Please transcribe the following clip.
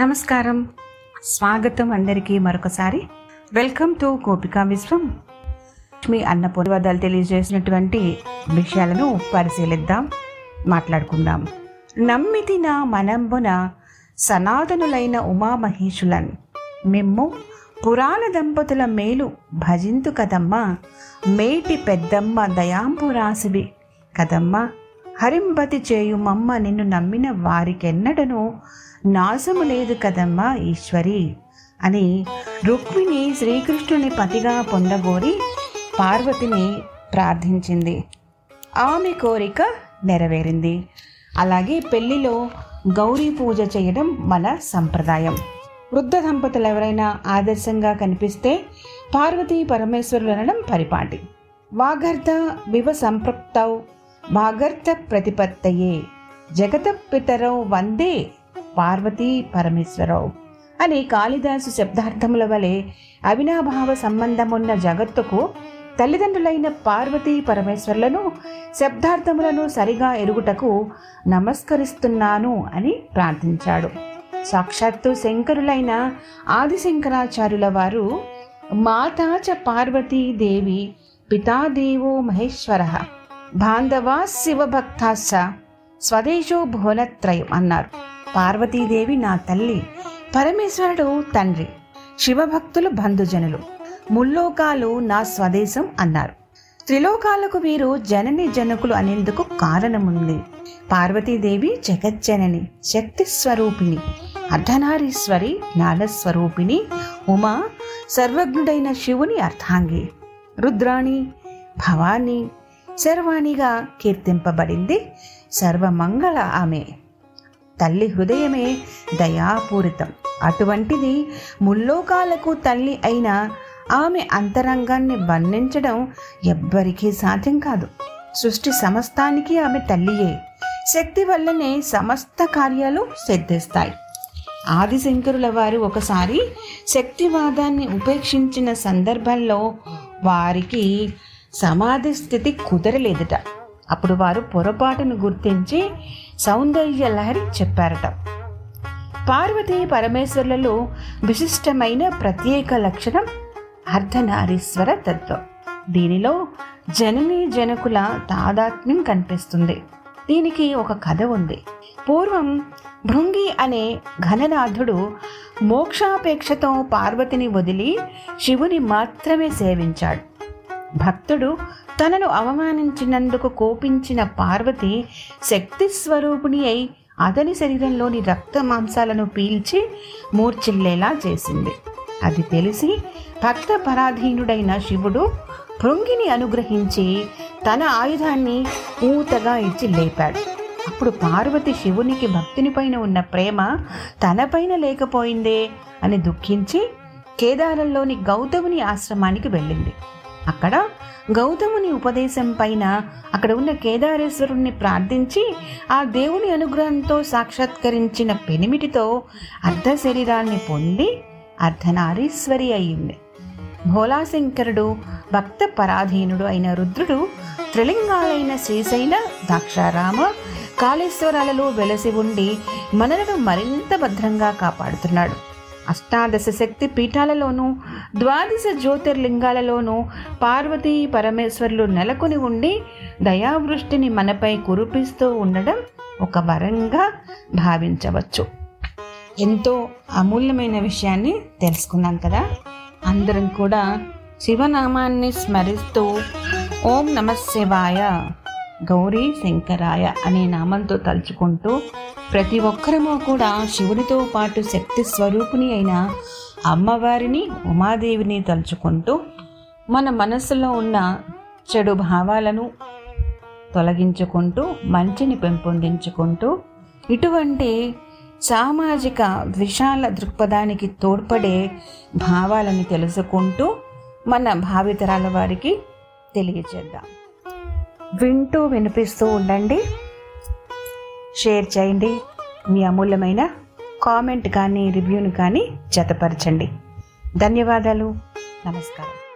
నమస్కారం. స్వాగతం అందరికీ మరొకసారి. వెల్కమ్ టు గోపికా విశ్వం. మీ అన్న పొరవదాలు తెలియజేసినటువంటి విషయాలను పరిశీలిద్దాం మాట్లాడుకుందాం. నమ్మితిన మనంబున సనాతనులైన ఉమామహేషులన్ మిమ్ము పురాణ దంపతుల మేలు భజింతు కదమ్మా మేటి పెద్దమ్మ దయాంపురాసివి కదమ్మా. హరింపతి చేయు మమ్మ నిన్ను నమ్మిన వారికెన్నడను నాశము లేదు కదమ్మా ఈశ్వరి అని రుక్మిణి శ్రీకృష్ణుని పతిగా పొందగోరి పార్వతిని ప్రార్థించింది. ఆమె కోరిక నెరవేరింది. అలాగే పెళ్ళిలో గౌరీ పూజ చేయడం మన సంప్రదాయం. వృద్ధ దంపతులు ఎవరైనా ఆదర్శంగా కనిపిస్తే పార్వతీ పరమేశ్వరులు అనడం పరిపాటి. వాగర్ధ వివ సంపృక్తౌ భాగర్త ప్రతిపత్తయే. జగత పితరౌ వందే పార్వతీ పరమేశ్వరౌ అని కాళిదాసు శబ్దార్థముల వలె అవినాభావ సంబంధమున్న జగత్తుకు తల్లిదండ్రులైన పార్వతీ పరమేశ్వరులను శబ్దార్థములను సరిగా ఎరుగుటకు నమస్కరిస్తున్నాను అని ప్రార్థించాడు. సాక్షాత్తు శంకరులైన ఆదిశంకరాచార్యుల వారు మాతాచ పార్వతీదేవి పితాదేవో మహేశ్వర. బాంధవా శివభక్తాశ స్వదేశో భువనత్రయం అన్నారు. పార్వతీదేవి నా తల్లి పరమేశ్వరుడు తండ్రి శివభక్తులు బంధుజనులు ముల్లోకాలు నా స్వదేశం అన్నారు. త్రిలోకాలకు వీరు జనని జనకులు అనేందుకు కారణముంది. పార్వతీదేవి జగజ్జనని శక్తి స్వరూపిణి అర్ధనారీశ్వరి జ్ఞానస్వరూపిణి ఉమా సర్వజ్ఞుడైన శివుని అర్థాంగి రుద్రాణి భవాని శర్వాణిగా కీర్తింపబడింది. సర్వమంగళ ఆమె. తల్లి హృదయమే దయాపూరితం. అటువంటిది ముల్లోకాలకు తల్లి అయిన ఆమె అంతరంగాన్ని వర్ణించడం ఎవ్వరికీ సాధ్యం కాదు. సృష్టి సమస్తానికి ఆమె తల్లియే. శక్తి వల్లనే సమస్త కార్యాలు సిద్ధిస్తాయి. ఆదిశంకరుల వారు ఒకసారి శక్తివాదాన్ని ఉపేక్షించిన సందర్భంలో వారికి సమాధి స్థితి కుదరలేదట. అప్పుడు వారు పొరపాటును గుర్తించి సౌందర్య లహరి చెప్పారట. పార్వతీ పరమేశ్వరులలో విశిష్టమైన ప్రత్యేక లక్షణం అర్ధనారీశ్వర తత్వం. దీనిలో జనని జనకుల తాదాత్మ్యం కనిపిస్తుంది. దీనికి ఒక కథ ఉంది. పూర్వం భృంగి అనే ఘననాథుడు మోక్షాపేక్షతో పార్వతిని వదిలి శివుని మాత్రమే సేవించాడు. భక్తుడు తనను అవమానించినందుకు కోపించిన పార్వతి శక్తి స్వరూపిణి అయి అతని శరీరంలోని రక్త మాంసాలను పీల్చి మూర్చిల్లేలా చేసింది. అది తెలిసి భక్త పరాధీనుడైన శివుడు భృంగిని అనుగ్రహించి తన ఆయుధాన్ని ఊతగా ఇచ్చి లేపాడు. అప్పుడు పార్వతి శివునికి భక్తునిపైన ఉన్న ప్రేమ తనపైన లేకపోయిందే అని దుఃఖించి కేదారంలోని గౌతముని ఆశ్రమానికి వెళ్ళింది. అక్కడ గౌతముని ఉపదేశం పైన అక్కడ ఉన్న కేదారేశ్వరుణ్ణి ప్రార్థించి ఆ దేవుని అనుగ్రహంతో సాక్షాత్కరించిన పెనిమిటితో అర్ధ శరీరాన్ని పొంది అర్ధనారీశ్వరి అయింది భోలాశంకరుడు భక్త పరాధీనుడు అయిన రుద్రుడు త్రిలింగాలైన శ్రీశైల దాక్షారామ కాళేశ్వరాలలో వెలసి ఉండి మనలను మరింత భద్రంగా కాపాడుతున్నాడు. అష్టాదశ శక్తి పీఠాలలోనూ ద్వాదశ జ్యోతిర్లింగాలలోనూ పార్వతీ పరమేశ్వరులు నెలకొని ఉండి దయావృష్టిని మనపై కురిపిస్తూ ఉండడం ఒక వరంగా భావించవచ్చు. ఎంతో అమూల్యమైన విషయాన్ని తెలుసుకున్నాం కదా? అందరం కూడా శివనామాన్ని స్మరిస్తూ ఓం నమ శివాయ గౌరీ శంకరాయ అనే నామంతో తలుచుకుంటూ ప్రతి ఒక్కరము కూడా శివునితో పాటు శక్తి స్వరూపిణి అయిన అమ్మవారిని ఉమాదేవిని తలుచుకుంటూ మన మనసులో ఉన్న చెడు భావాలను తొలగించుకుంటూ మంచిని పెంపొందించుకుంటూ ఇటువంటి సామాజిక విశాల దృక్పథానికి తోడ్పడే భావాలని తెలుసుకుంటూ మన భావితరాల వారికి తెలియజేద్దాం. వింటూ వినిపిస్తూ ఉండండి. షేర్ చేయండి. మీ అమూల్యమైన కామెంట్ కానీ రివ్యూని కానీ జతపరచండి. ధన్యవాదాలు. నమస్కారం.